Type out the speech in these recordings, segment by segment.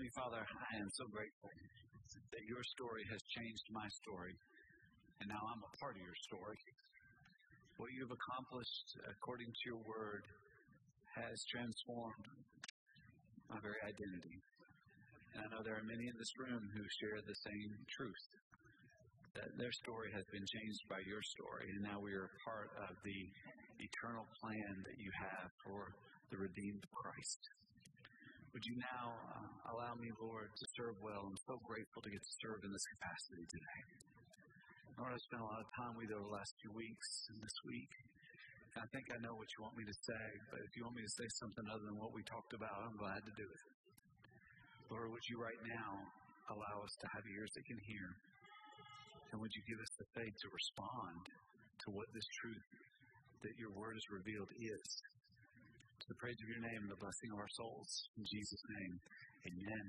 Heavenly Father, I am so grateful that your story has changed my story, and now I'm a part of your story. What you have accomplished according to your word has transformed my very identity. And I know there are many in this room who share the same truth that their story has been changed by your story, and now we are part of the eternal plan that you have for the redeemed Christ. Would you now uh, allow me, Lord, to serve well? I'm so grateful to get to serve in this capacity today. Lord, I've spent a lot of time with you over the last few weeks and this week. I think I know what you want me to say, but if you want me to say something other than what we talked about, I'm glad to do it. Lord, would you right now allow us to have ears that can hear? And would you give us the faith to respond to what this truth that your word has revealed is? The praise of your name and the blessing of our souls. In Jesus' name, amen.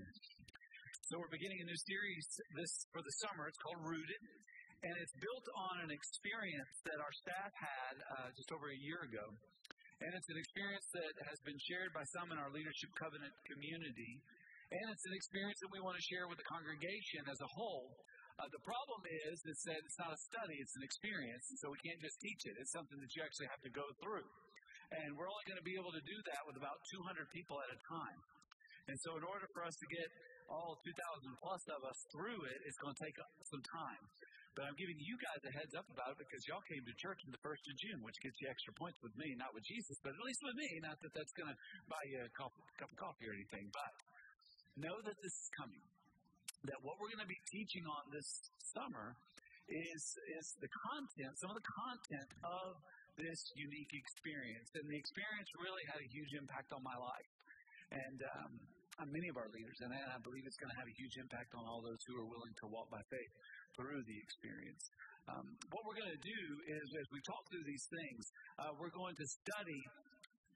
So we're beginning a new series this for the summer. It's called Rooted. And it's built on an experience that our staff had uh, just over a year ago. And it's an experience that has been shared by some in our Leadership Covenant community. And it's an experience that we want to share with the congregation as a whole. Uh, the problem is, is that it's not a study, it's an experience, and so we can't just teach it. It's something that you actually have to go through. And we're only going to be able to do that with about 200 people at a time. And so, in order for us to get all 2,000 plus of us through it, it's going to take some time. But I'm giving you guys a heads up about it because y'all came to church on the 1st of June, which gets you extra points with me, not with Jesus, but at least with me. Not that that's going to buy you a cup, cup of coffee or anything, but know that this is coming that what we're going to be teaching on this summer is, is the content, some of the content of this unique experience. And the experience really had a huge impact on my life. And um, on many of our leaders, and I believe it's going to have a huge impact on all those who are willing to walk by faith through the experience. Um, what we're going to do is, as we talk through these things, uh, we're going to study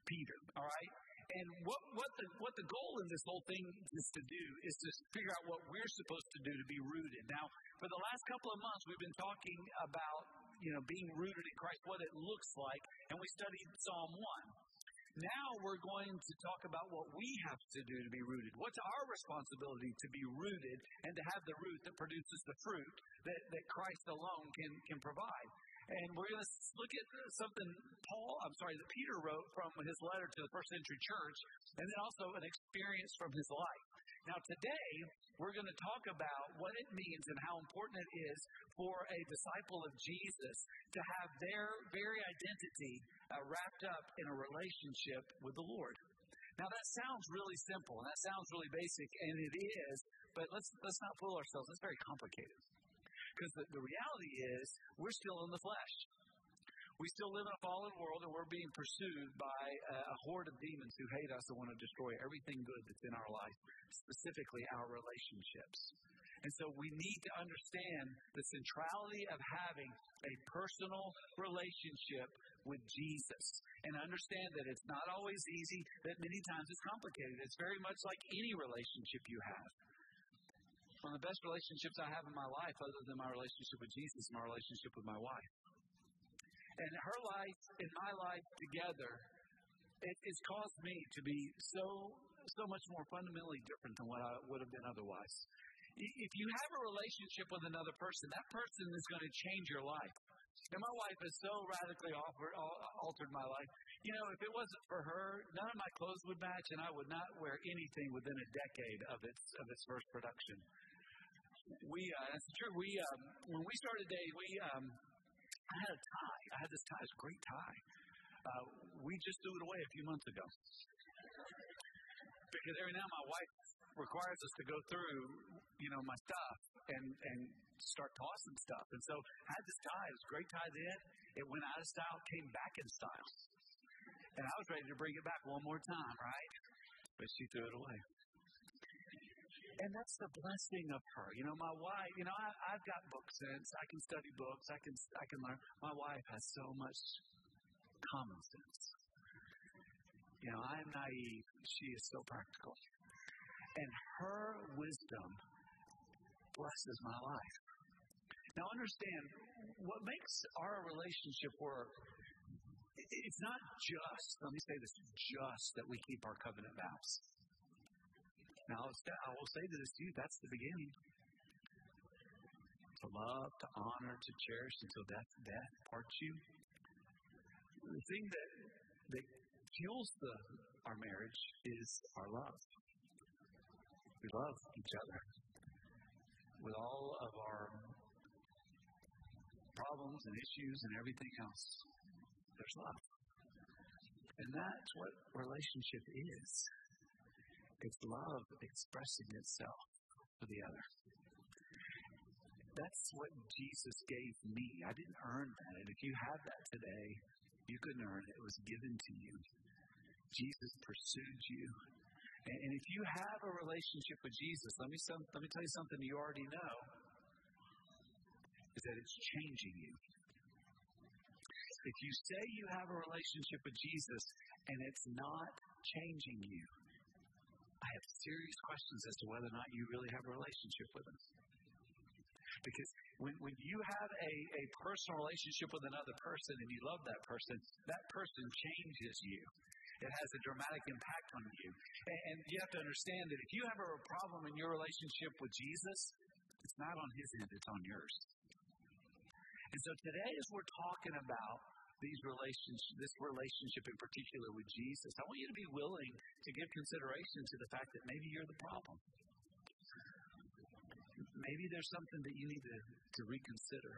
Peter, all right? And what, what, the, what the goal in this whole thing is to do is to figure out what we're supposed to do to be rooted. Now, for the last couple of months, we've been talking about, you know, being rooted in Christ, what it looks like, and we studied Psalm 1. Now we're going to talk about what we have to do to be rooted. What's our responsibility to be rooted and to have the root that produces the fruit that, that Christ alone can, can provide? And we're going to look at something Paul, I'm sorry, that Peter wrote from his letter to the first century church, and then also an experience from his life. Now, today, we're going to talk about what it means and how important it is for a disciple of Jesus to have their very identity uh, wrapped up in a relationship with the Lord. Now that sounds really simple and that sounds really basic, and it is, but let's let's not fool ourselves. It's very complicated. Because the, the reality is, we're still in the flesh. We still live in a fallen world and we're being pursued by a, horde of demons who hate us and want to destroy everything good that's in our life, specifically our relationships. And so we need to understand the centrality of having a personal relationship with Jesus and understand that it's not always easy, that many times it's complicated. It's very much like any relationship you have. One of the best relationships I have in my life, other than my relationship with Jesus, is my relationship with my wife. And her life and my life together, it has caused me to be so so much more fundamentally different than what I would have been otherwise. If you have a relationship with another person, that person is going to change your life. And my wife has so radically offered, altered my life. You know, if it wasn't for her, none of my clothes would match, and I would not wear anything within a decade of its of its first production we uh, that's true. We um, when we started dating, we um, I had a tie. I had this tie. It's a great tie. Uh, we just threw it away a few months ago because every now my wife requires us to go through, you know, my stuff and and start tossing stuff. And so I had this tie. It was a great tie then. It went out of style, came back in style, and I was ready to bring it back one more time, right? But she threw it away. And that's the blessing of her. You know, my wife, you know, I, I've got book sense. I can study books. I can, I can learn. My wife has so much common sense. You know, I'm naive. She is so practical. And her wisdom blesses my life. Now, understand what makes our relationship work. It's not just, let me say this, just that we keep our covenant vows. Now, I will say to this to you, that's the beginning. To love, to honor, to cherish until death, death parts you. The thing that, that fuels the, our marriage is our love. We love each other with all of our problems and issues and everything else. There's love. And that's what relationship is. It's love expressing itself for the other. That's what Jesus gave me. I didn't earn that. And if you have that today, you couldn't earn it. It was given to you. Jesus pursued you. And if you have a relationship with Jesus, let me, some, let me tell you something you already know is that it's changing you. If you say you have a relationship with Jesus and it's not changing you, I have serious questions as to whether or not you really have a relationship with Him. Because when, when you have a, a personal relationship with another person and you love that person, that person changes you. It has a dramatic impact on you. And, and you have to understand that if you have a problem in your relationship with Jesus, it's not on his end, it's on yours. And so today, as we're talking about these relationships, this relationship in particular with Jesus, I want you to be willing to give consideration to the fact that maybe you're the problem. Maybe there's something that you need to, to reconsider.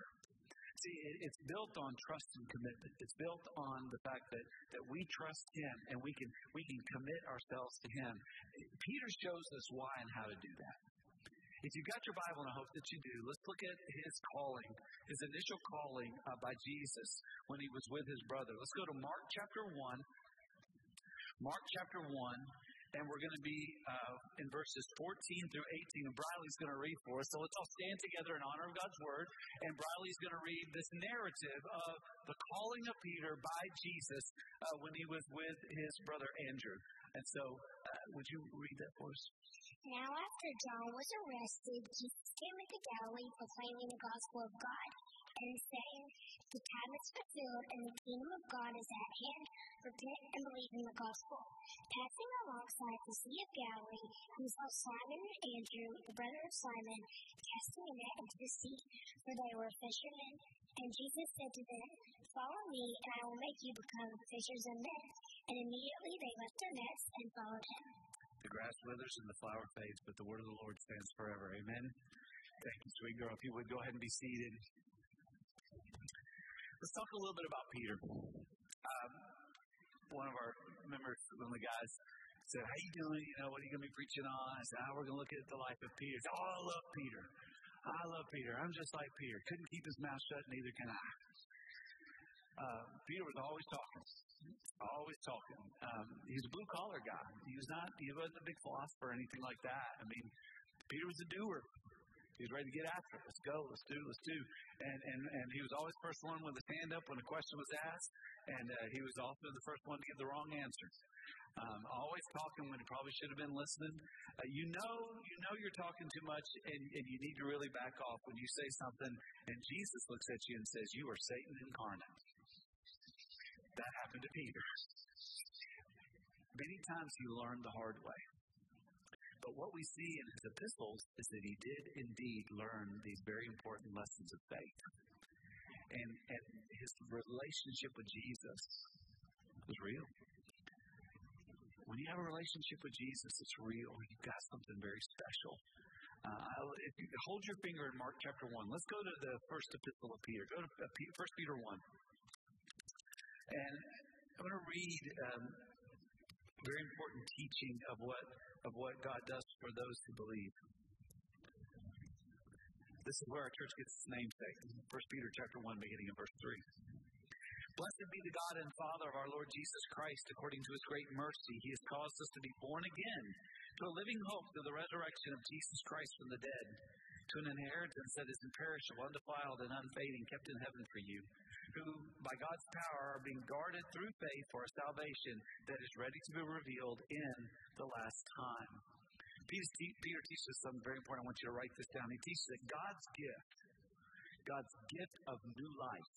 See, it, it's built on trust and commitment. It's built on the fact that, that we trust Him and we can, we can commit ourselves to Him. Peter shows us why and how to do that. If you've got your Bible, and I hope that you do, let's look at his calling, his initial calling uh, by Jesus when he was with his brother. Let's go to Mark chapter 1. Mark chapter 1, and we're going to be uh, in verses 14 through 18, and Briley's going to read for us. So let's all stand together in honor of God's word, and Briley's going to read this narrative of the calling of Peter by Jesus uh, when he was with his brother Andrew. And so, uh, would you read that for us? Now, after John was arrested, Jesus came into Galilee proclaiming the gospel of God and saying, The time is fulfilled and the kingdom of God is at hand. Repent and believe in the gospel. Passing alongside the Sea of Galilee, he saw Simon and Andrew, the brother of Simon, casting a net into the sea, for they were fishermen. And Jesus said to them, Follow me, and I will make you become fishers of men. And immediately they left their nets and followed him. The grass withers and the flower fades, but the word of the Lord stands forever. Amen. Thank you, sweet girl. If you would go ahead and be seated. Let's talk a little bit about Peter. Um, one of our members, one of the guys, said, "How you doing? You know, what are you going to be preaching on?" I said, "Oh, we're going to look at the life of Peter." "Oh, I love Peter. I love Peter. I'm just like Peter. Couldn't keep his mouth shut, neither can I." Uh, Peter was always talking, always talking. Um, he's a blue collar guy. He was not. He wasn't a big philosopher or anything like that. I mean, Peter was a doer. He was ready to get after it. Let's go. Let's do. Let's do. And and and he was always first one with his hand up when a question was asked, and uh, he was also the first one to give the wrong answer. Um, always talking when he probably should have been listening. Uh, you know, you know you're talking too much, and, and you need to really back off when you say something. And Jesus looks at you and says, "You are Satan incarnate." That happened to Peter. Many times he learned the hard way. But what we see in his epistles is that he did indeed learn these very important lessons of faith. And, and his relationship with Jesus was real. When you have a relationship with Jesus, it's real. You've got something very special. Uh, if you hold your finger in Mark chapter 1, let's go to the first epistle of Peter. Go to uh, First Peter 1. And I'm going to read um, very important teaching of what of what God does for those who believe. This is where our church gets its namesake. First Peter chapter one, beginning in verse three. Blessed be the God and Father of our Lord Jesus Christ. According to his great mercy, he has caused us to be born again to a living hope through the resurrection of Jesus Christ from the dead, to an inheritance that is imperishable, undefiled, and unfading, kept in heaven for you, who by God's power are being guarded through faith for a salvation that is ready to be revealed in the last time. Peter teaches something very important. I want you to write this down. He teaches that God's gift, God's gift of new life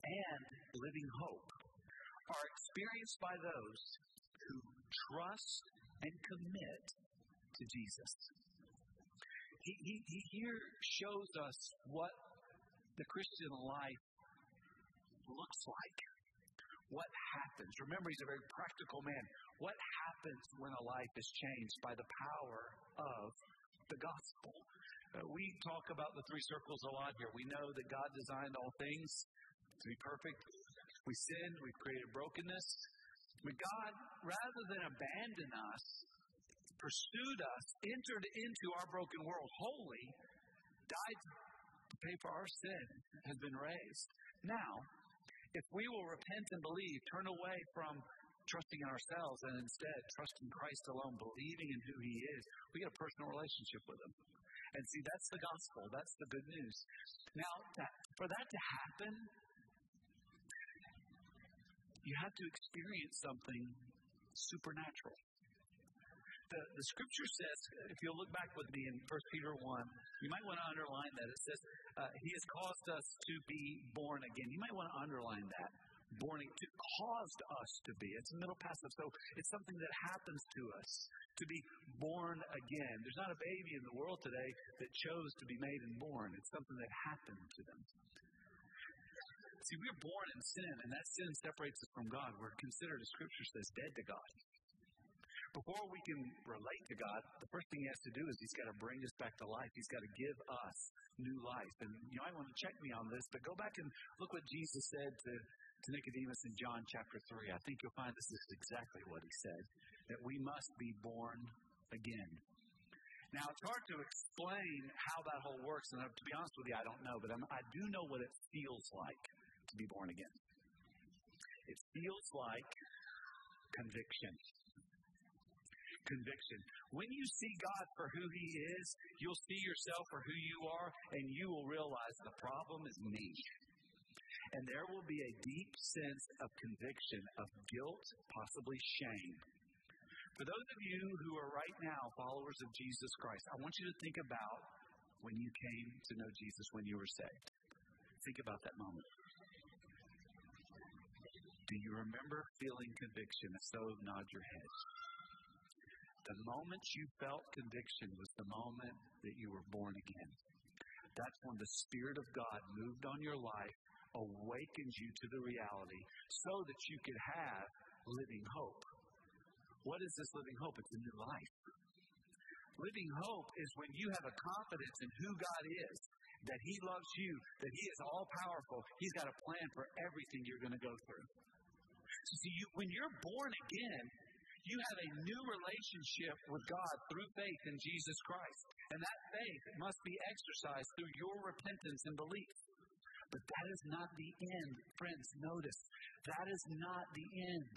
and living hope are experienced by those who trust and commit to Jesus. He, he, he here shows us what the Christian life looks like. What happens? Remember, he's a very practical man. What happens when a life is changed by the power of the gospel? Uh, we talk about the three circles a lot here. We know that God designed all things to be perfect. We sinned, we created brokenness. But God, rather than abandon us, pursued us, entered into our broken world holy, died to pay for our sin, has been raised. Now, if we will repent and believe, turn away from trusting in ourselves and instead trust in Christ alone, believing in who He is, we get a personal relationship with Him. And see, that's the gospel. That's the good news. Now, that, for that to happen, you have to experience something supernatural. The, the scripture says, if you'll look back with me in 1 Peter 1, you might want to underline that. It says, uh, He has caused us to be born again. You might want to underline that. Born to caused us to be. It's a middle passive, so it's something that happens to us to be born again. There's not a baby in the world today that chose to be made and born. It's something that happened to them. See, we're born in sin, and that sin separates us from God. We're considered, as Scripture says, dead to God. Before we can relate to God, the first thing He has to do is He's got to bring us back to life. He's got to give us new life. And you know, I want to check me on this, but go back and look what Jesus said to, to Nicodemus in John chapter 3. I think you'll find this is exactly what He said that we must be born again. Now, it's hard to explain how that whole works, and to be honest with you, I don't know, but I'm, i do know what it feels like to be born again. It feels like conviction. Conviction. When you see God for who He is, you'll see yourself for who you are, and you will realize the problem is me. And there will be a deep sense of conviction, of guilt, possibly shame. For those of you who are right now followers of Jesus Christ, I want you to think about when you came to know Jesus when you were saved. Think about that moment. Do you remember feeling conviction? If so, nod your head. The moment you felt conviction was the moment that you were born again. That's when the Spirit of God moved on your life, awakened you to the reality, so that you could have living hope. What is this living hope? It's a new life. Living hope is when you have a confidence in who God is, that He loves you, that He is all powerful. He's got a plan for everything you're going to go through. See, you, when you're born again, you have a new relationship with God through faith in Jesus Christ. And that faith must be exercised through your repentance and belief. But that is not the end. Friends, notice, that is not the end.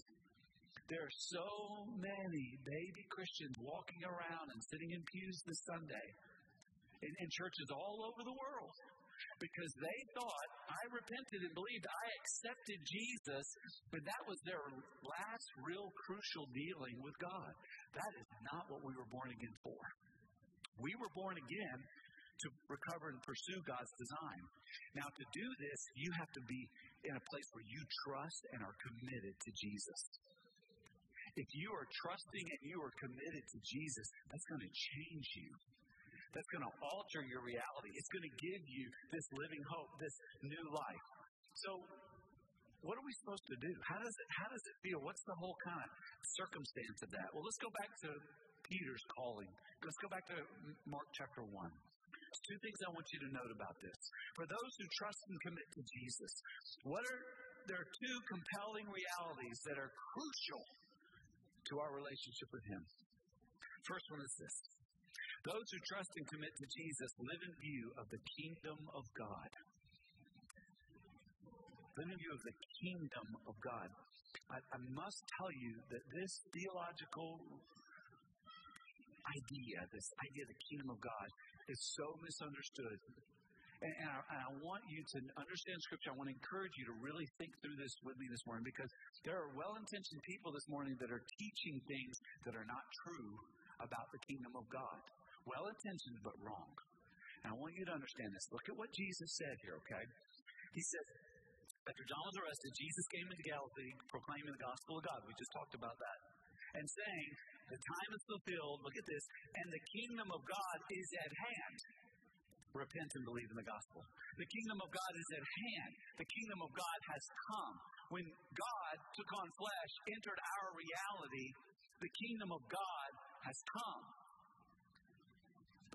There are so many baby Christians walking around and sitting in pews this Sunday in, in churches all over the world because they thought I repented and believed I accepted Jesus, but that was their last real crucial dealing with God. That is not what we were born again for. We were born again to recover and pursue God's design. Now, to do this, you have to be in a place where you trust and are committed to Jesus. If you are trusting and you are committed to Jesus, that's going to change you that's going to alter your reality. It's going to give you this living hope, this new life. So, what are we supposed to do? How does it how does it feel? What's the whole kind of circumstance of that? Well, let's go back to Peter's calling. Let's go back to Mark chapter 1. two things I want you to note about this. For those who trust and commit to Jesus, what are there are two compelling realities that are crucial to our relationship with Him. First one is this those who trust and commit to Jesus live in view of the kingdom of God. Live in view of the kingdom of God. I, I must tell you that this theological idea, this idea of the kingdom of God, is so misunderstood. And, and, I, and, I, want you to understand Scripture. I want to encourage you to really think through this with me this morning because there are well intentioned people this morning that are teaching things that are not true about the kingdom of God well intentioned but wrong. And I want you to understand this. Look at what Jesus said here, okay? He said, after John was arrested, Jesus came into Galilee proclaiming the gospel of God. We just talked about that. And saying, The time is fulfilled. Look at this. And the kingdom of God is at hand. Repent and believe in the gospel. The kingdom of God is at hand. The kingdom of God has come. When God took on flesh, entered our reality, the kingdom of God has come,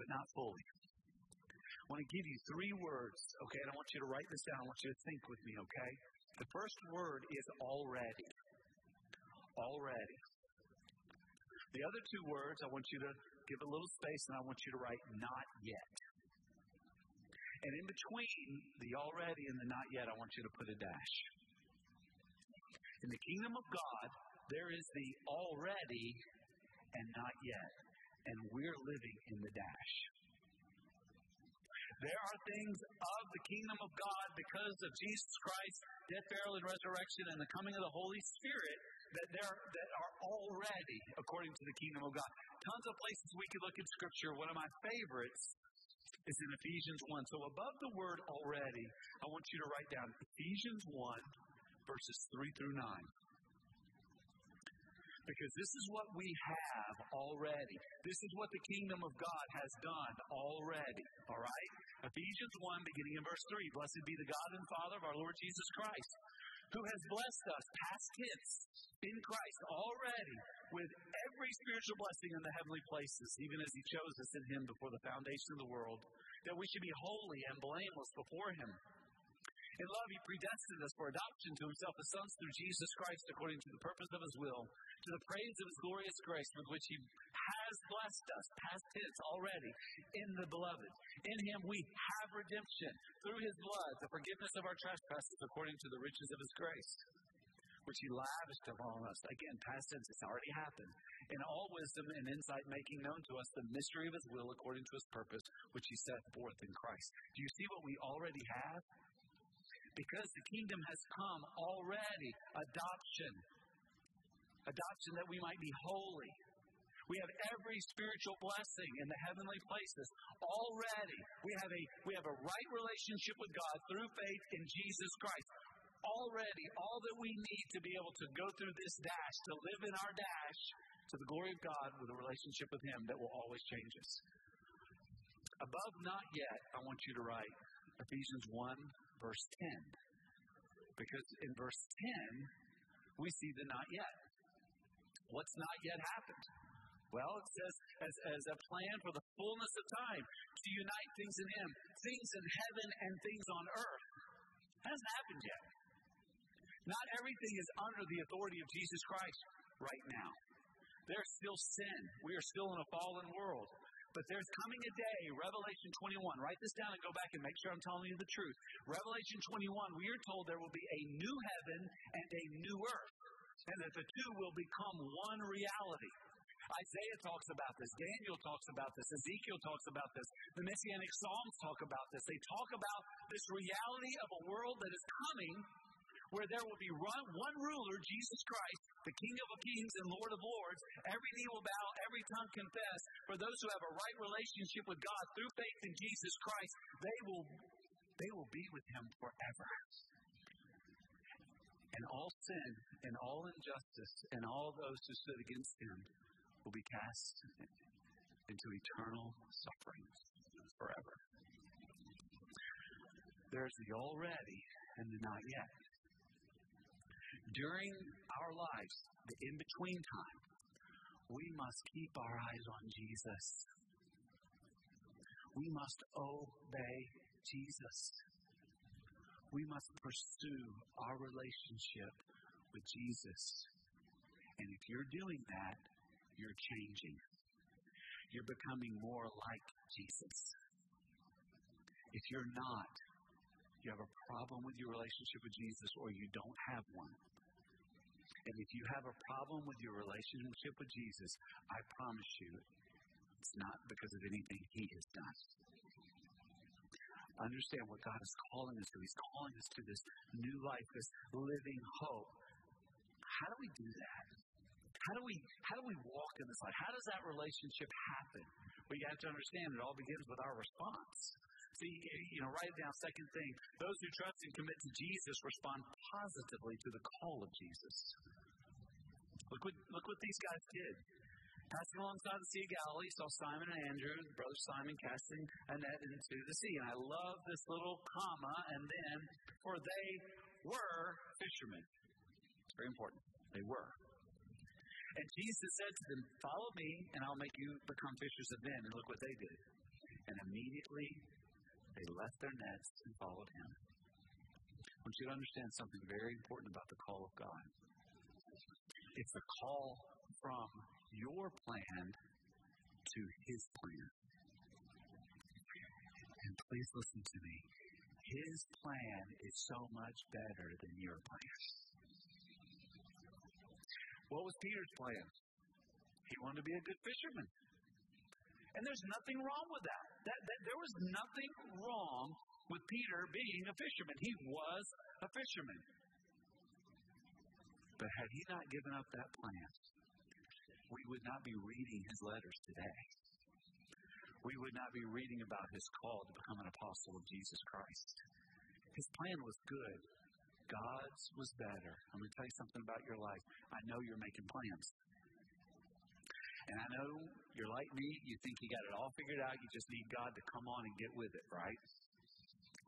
but not fully. I want to give you three words, okay? And I want you to write this down. I want you to think with me, okay? The first word is already. Already. The other two words, I want you to give a little space and I want you to write not yet. And in between the already and the not yet, I want you to put a dash. In the kingdom of God, there is the already and not yet. And we're living in the dash. There are things of the kingdom of God because of Jesus Christ, death, burial, and resurrection, and the coming of the Holy Spirit that there that are already according to the kingdom of God. Tons of places we could look in Scripture. One of my favorites is in Ephesians 1. So above the word already, I want you to write down Ephesians 1, verses 3 through 9 because this is what we have already. This is what the kingdom of God has done already. All right? Ephesians 1, beginning in verse 3. Blessed be the God and Father of our Lord Jesus Christ, who has blessed us, past tense, in Christ already with every spiritual blessing in the heavenly places, even as He chose us in Him before the foundation of the world, that we should be holy and blameless before Him. In love, He predestined us for adoption to Himself as sons through Jesus Christ according to the purpose of His will, to the praise of His glorious grace with which He has blessed us, past tense already, in the beloved. In Him we have redemption through His blood, the forgiveness of our trespasses according to the riches of His grace which he lavished upon us. Again, past tense, it's already happened. In all wisdom and insight, making known to us the mystery of his will according to his purpose, which he set forth in Christ. Do you see what we already have? Because the kingdom has come already. Adoption. Adoption that we might be holy. We have every spiritual blessing in the heavenly places already. We have a we have a right relationship with God through faith in Jesus Christ. Already, all that we need to be able to go through this dash, to live in our dash to the glory of God with a relationship with Him that will always change us. Above not yet, I want you to write Ephesians 1 verse 10. Because in verse 10, we see the not yet. What's not yet happened? Well, it says, as, as a plan for the fullness of time to unite things in Him, things in heaven and things on earth. That hasn't happened yet. Not everything is under the authority of Jesus Christ right now. There's still sin. We are still in a fallen world. But there's coming a day, Revelation 21. Write this down and go back and make sure I'm telling you the truth. Revelation 21, we are told there will be a new heaven and a new earth, and that the two will become one reality. Isaiah talks about this. Daniel talks about this. Ezekiel talks about this. The Messianic Psalms talk about this. They talk about this reality of a world that is coming where there will be one ruler, Jesus Christ, the King of kings and Lord of lords. Every knee will bow, every tongue confess. For those who have a right relationship with God through faith in Jesus Christ, they will, they will be with him forever. And all sin and all injustice and all those who stood against him will be cast into eternal suffering forever. There's the already and the not yet during our lives, the in between time, we must keep our eyes on Jesus. We must obey Jesus. We must pursue our relationship with Jesus. And if you're doing that, you're changing. You're becoming more like Jesus. If you're not, you have a problem with your relationship with Jesus or you don't have one. If you have a problem with your relationship with Jesus, I promise you, it's not because of anything He has done. Understand what God is calling us to. He's calling us to this new life, this living hope. How do we do that? How do we how do we walk in this life? How does that relationship happen? Well, have to understand it all begins with our response. See, you know, write it down. Second thing, those who trust and commit to Jesus respond positively to the call of Jesus. Look what, look what these guys did. Passing alongside the Sea of Galilee, saw Simon and Andrew, brother Simon, casting a net into the sea. And I love this little comma, and then, for they were fishermen. It's very important. They were. And Jesus said to them, Follow me, and I'll make you become fishers of men. And look what they did. And immediately they left their nets and followed him. I want you to understand something very important about the call of God. It's a call from your plan to his plan. And please listen to me. His plan is so much better than your plan. What was Peter's plan? He wanted to be a good fisherman. And there's nothing wrong with that. that, that there was nothing wrong with Peter being a fisherman. He was a fisherman. But had he not given up that plan, we would not be reading his letters today. We would not be reading about his call to become an apostle of Jesus Christ. His plan was good. God's was better. I'm going to tell you something about your life. I know you're making plans. And I know you're like me. You think you got it all figured out. You just need God to come on and get with it, right?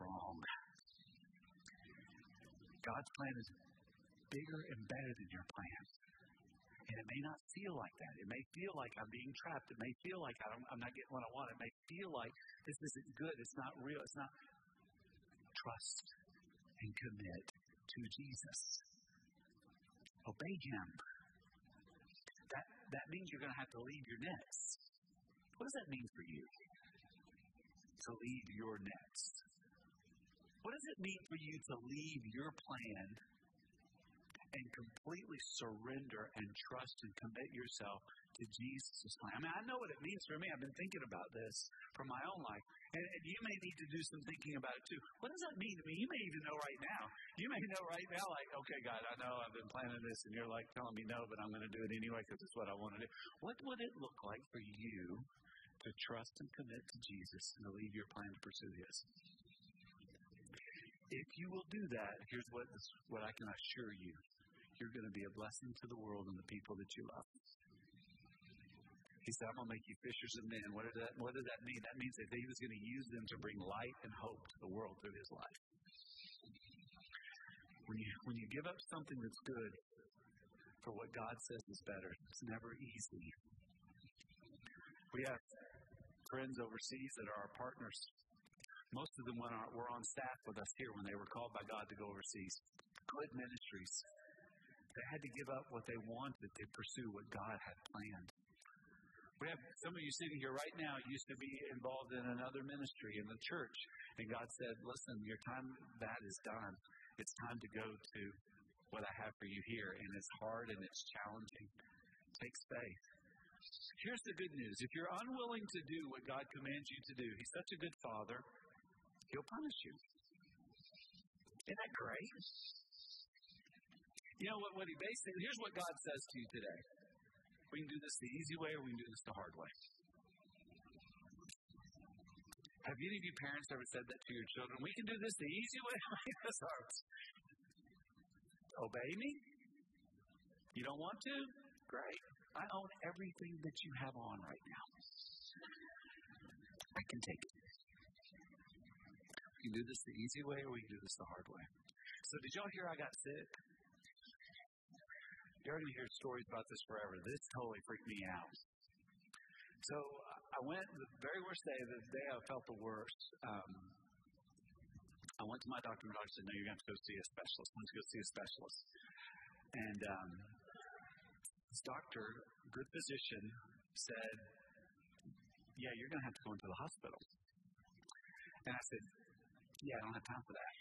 Wrong. God's plan is bigger and better than your plan. And it may not feel like that. It may feel like I'm being trapped. It may feel like I'm not getting what I want. It may feel like this isn't good. It's not real. It's not. Trust and commit to Jesus. Obey Him. That, that means you're going to have to leave your nets. What does that mean for you? To leave your nets. What does it mean for you to leave your plan and completely surrender and trust and commit yourself to Jesus' plan. I mean, I know what it means for me. I've been thinking about this for my own life. And, and you may need to do some thinking about it too. What does that mean I mean, You may even know right now. You may know right now, like, okay, God, I know I've been planning this, and you're like telling me no, but I'm going to do it anyway because it's what I want to do. What would it look like for you to trust and commit to Jesus and to leave your plan to pursue His? If you will do that, here's what, what I can assure you you're going to be a blessing to the world and the people that you love. He said, I'm going to make you fishers of men. What, that, what does that mean? That means that he was going to use them to bring light and hope to the world through his life. When you, when you give up something that's good for what God says is better, it's never easy. We have friends overseas that are our partners. Most of them were on staff with us here when they were called by God to go overseas. Good ministries. They had to give up what they wanted to pursue what God had planned. We have some of you sitting here right now used to be involved in another ministry in the church. And God said, Listen, your time that is done. It's time to go to what I have for you here. And it's hard and it's challenging. It takes faith. Here's the good news. If you're unwilling to do what God commands you to do, He's such a good Father, He'll punish you. Isn't that great? You know what, what he basically, here's what God says to you today. We can do this the easy way or we can do this the hard way. Have any of you parents ever said that to your children? We can do this the easy way or this hard. Obey me? You don't want to? Great. I own everything that you have on right now. I can take it. We can do this the easy way or we can do this the hard way. So, did y'all hear I got sick? You're going to hear stories about this forever. This totally freaked me out. So I went the very worst day, the day I felt the worst. Um, I went to my doctor, and the doctor said, "No, you're going to have to go see a specialist. I went to go see a specialist." And um, this doctor, good physician, said, "Yeah, you're going to have to go into the hospital." And I said, "Yeah, I don't have time for that."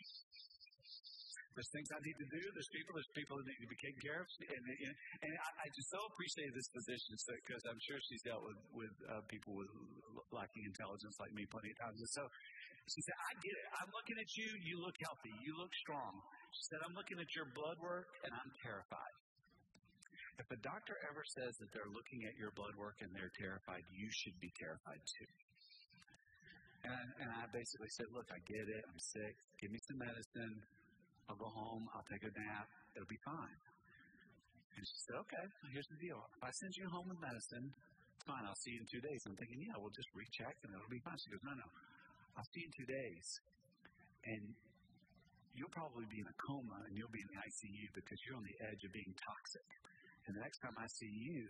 There's things I need to do. There's people. There's people that need to be taken care of. And, and, and I, I just so appreciate this position because I'm sure she's dealt with with uh, people with lacking intelligence like me plenty of times. And so she said, "I get it. I'm looking at you. You look healthy. You look strong." She said, "I'm looking at your blood work, and I'm terrified." If a doctor ever says that they're looking at your blood work and they're terrified, you should be terrified too. And, and I basically said, Look, I get it. I'm sick. Give me some medicine. I'll go home, I'll take a nap, it'll be fine. And she said, Okay, here's the deal. If I send you home with medicine, it's fine. I'll see you in two days. I'm thinking, yeah, we'll just recheck and it'll be fine. She goes, no, no. I'll see you in two days. And you'll probably be in a coma and you'll be in the ICU because you're on the edge of being toxic. And the next time I see you,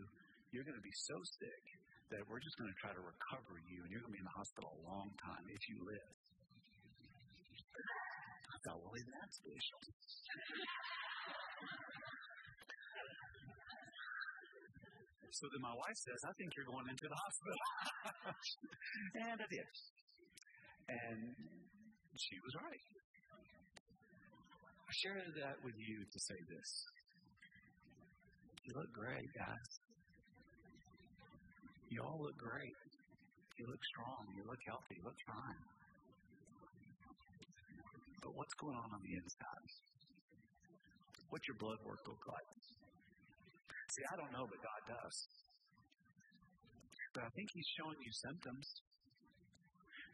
you're going to be so sick that we're just going to try to recover you and you're going to be in the hospital a long time if you live. Special. So then my wife says, I think you're going into the hospital. and I did. And she was right. I share that with you to say this. You look great, guys. You all look great. You look strong. You look healthy. You look fine. But what's going on on the inside? What's your blood work look like? See, I don't know, but God does. But I think He's showing you symptoms.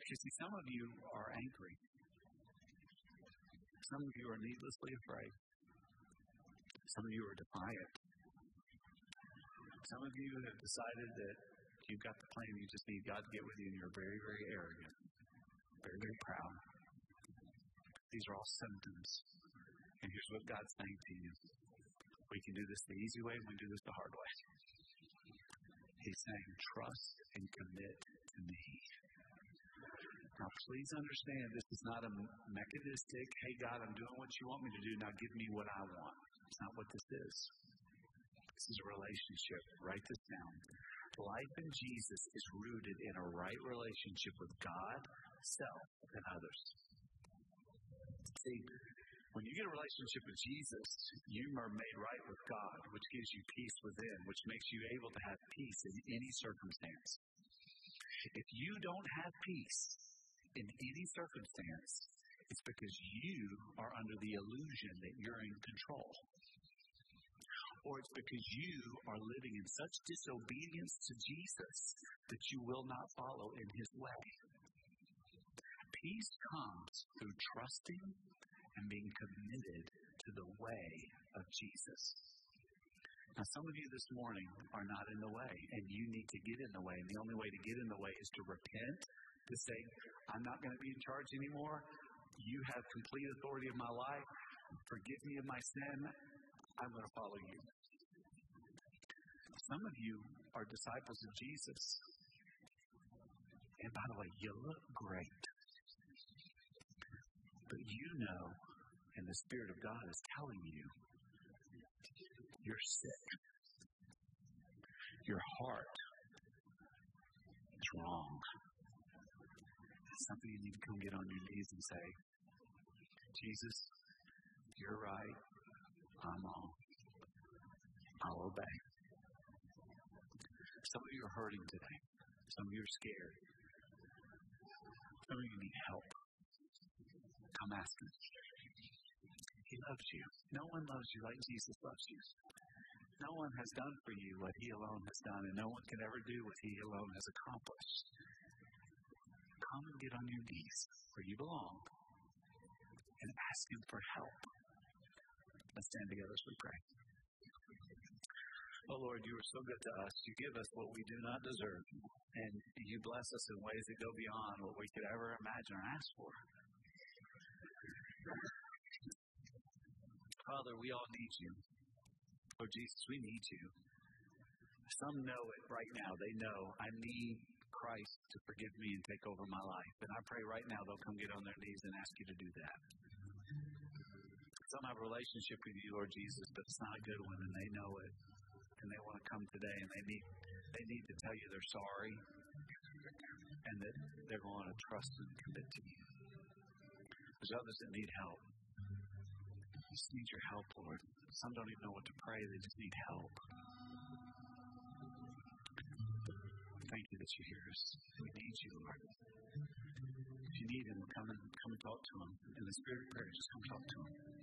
Because, see, some of you are angry. Some of you are needlessly afraid. Some of you are defiant. Some of you have decided that you've got the plan, you just need God to get with you, and you're very, very arrogant, very, very proud. These are all symptoms. And here's what God's saying to you we can do this the easy way, we can do this the hard way. He's saying, trust and commit to me. Now, please understand, this is not a mechanistic, hey, God, I'm doing what you want me to do, now give me what I want. It's not what this is. This is a relationship. Write this down. Life in Jesus is rooted in a right relationship with God, self, and others. Get a relationship with Jesus, you are made right with God, which gives you peace within, which makes you able to have peace in any circumstance. If you don't have peace in any circumstance, it's because you are under the illusion that you're in control. Or it's because you are living in such disobedience to Jesus that you will not follow in his way. Peace comes through trusting and being committed to the way of Jesus. Now, some of you this morning are not in the way, and you need to get in the way. And the only way to get in the way is to repent, to say, I'm not going to be in charge anymore. You have complete authority of my life. Forgive me of my sin. I'm going to follow you. Some of you are disciples of Jesus. And by the way, you look great. But you know, the Spirit of God is telling you, you're sick. Your heart is wrong. Something you need to come get on your knees and say, Jesus, you're right. I'm wrong. I'll obey. Some of you are hurting today. Some of you are scared. Some of you need help. Come ask Him. He loves you. No one loves you like Jesus loves you. No one has done for you what He alone has done, and no one can ever do what He alone has accomplished. Come and get on your knees where you belong and ask Him for help. Let's stand together as we pray. Oh Lord, you are so good to us. You give us what we do not deserve, and you bless us in ways that go beyond what we could ever imagine or ask for. Father, we all need you. Lord Jesus, we need you. Some know it right now. They know I need Christ to forgive me and take over my life. And I pray right now they'll come get on their knees and ask you to do that. Some have a relationship with you, Lord Jesus, but it's not a good one, and they know it. And they want to come today, and they need they need to tell you they're sorry, and that they're going to trust and commit to you. There's others that need help just need your help, Lord. Some don't even know what to pray, they just need help. Thank you that you hear us. We need you, Lord. If you need him, come and come and talk to him. In the spirit of prayer, just come talk to him.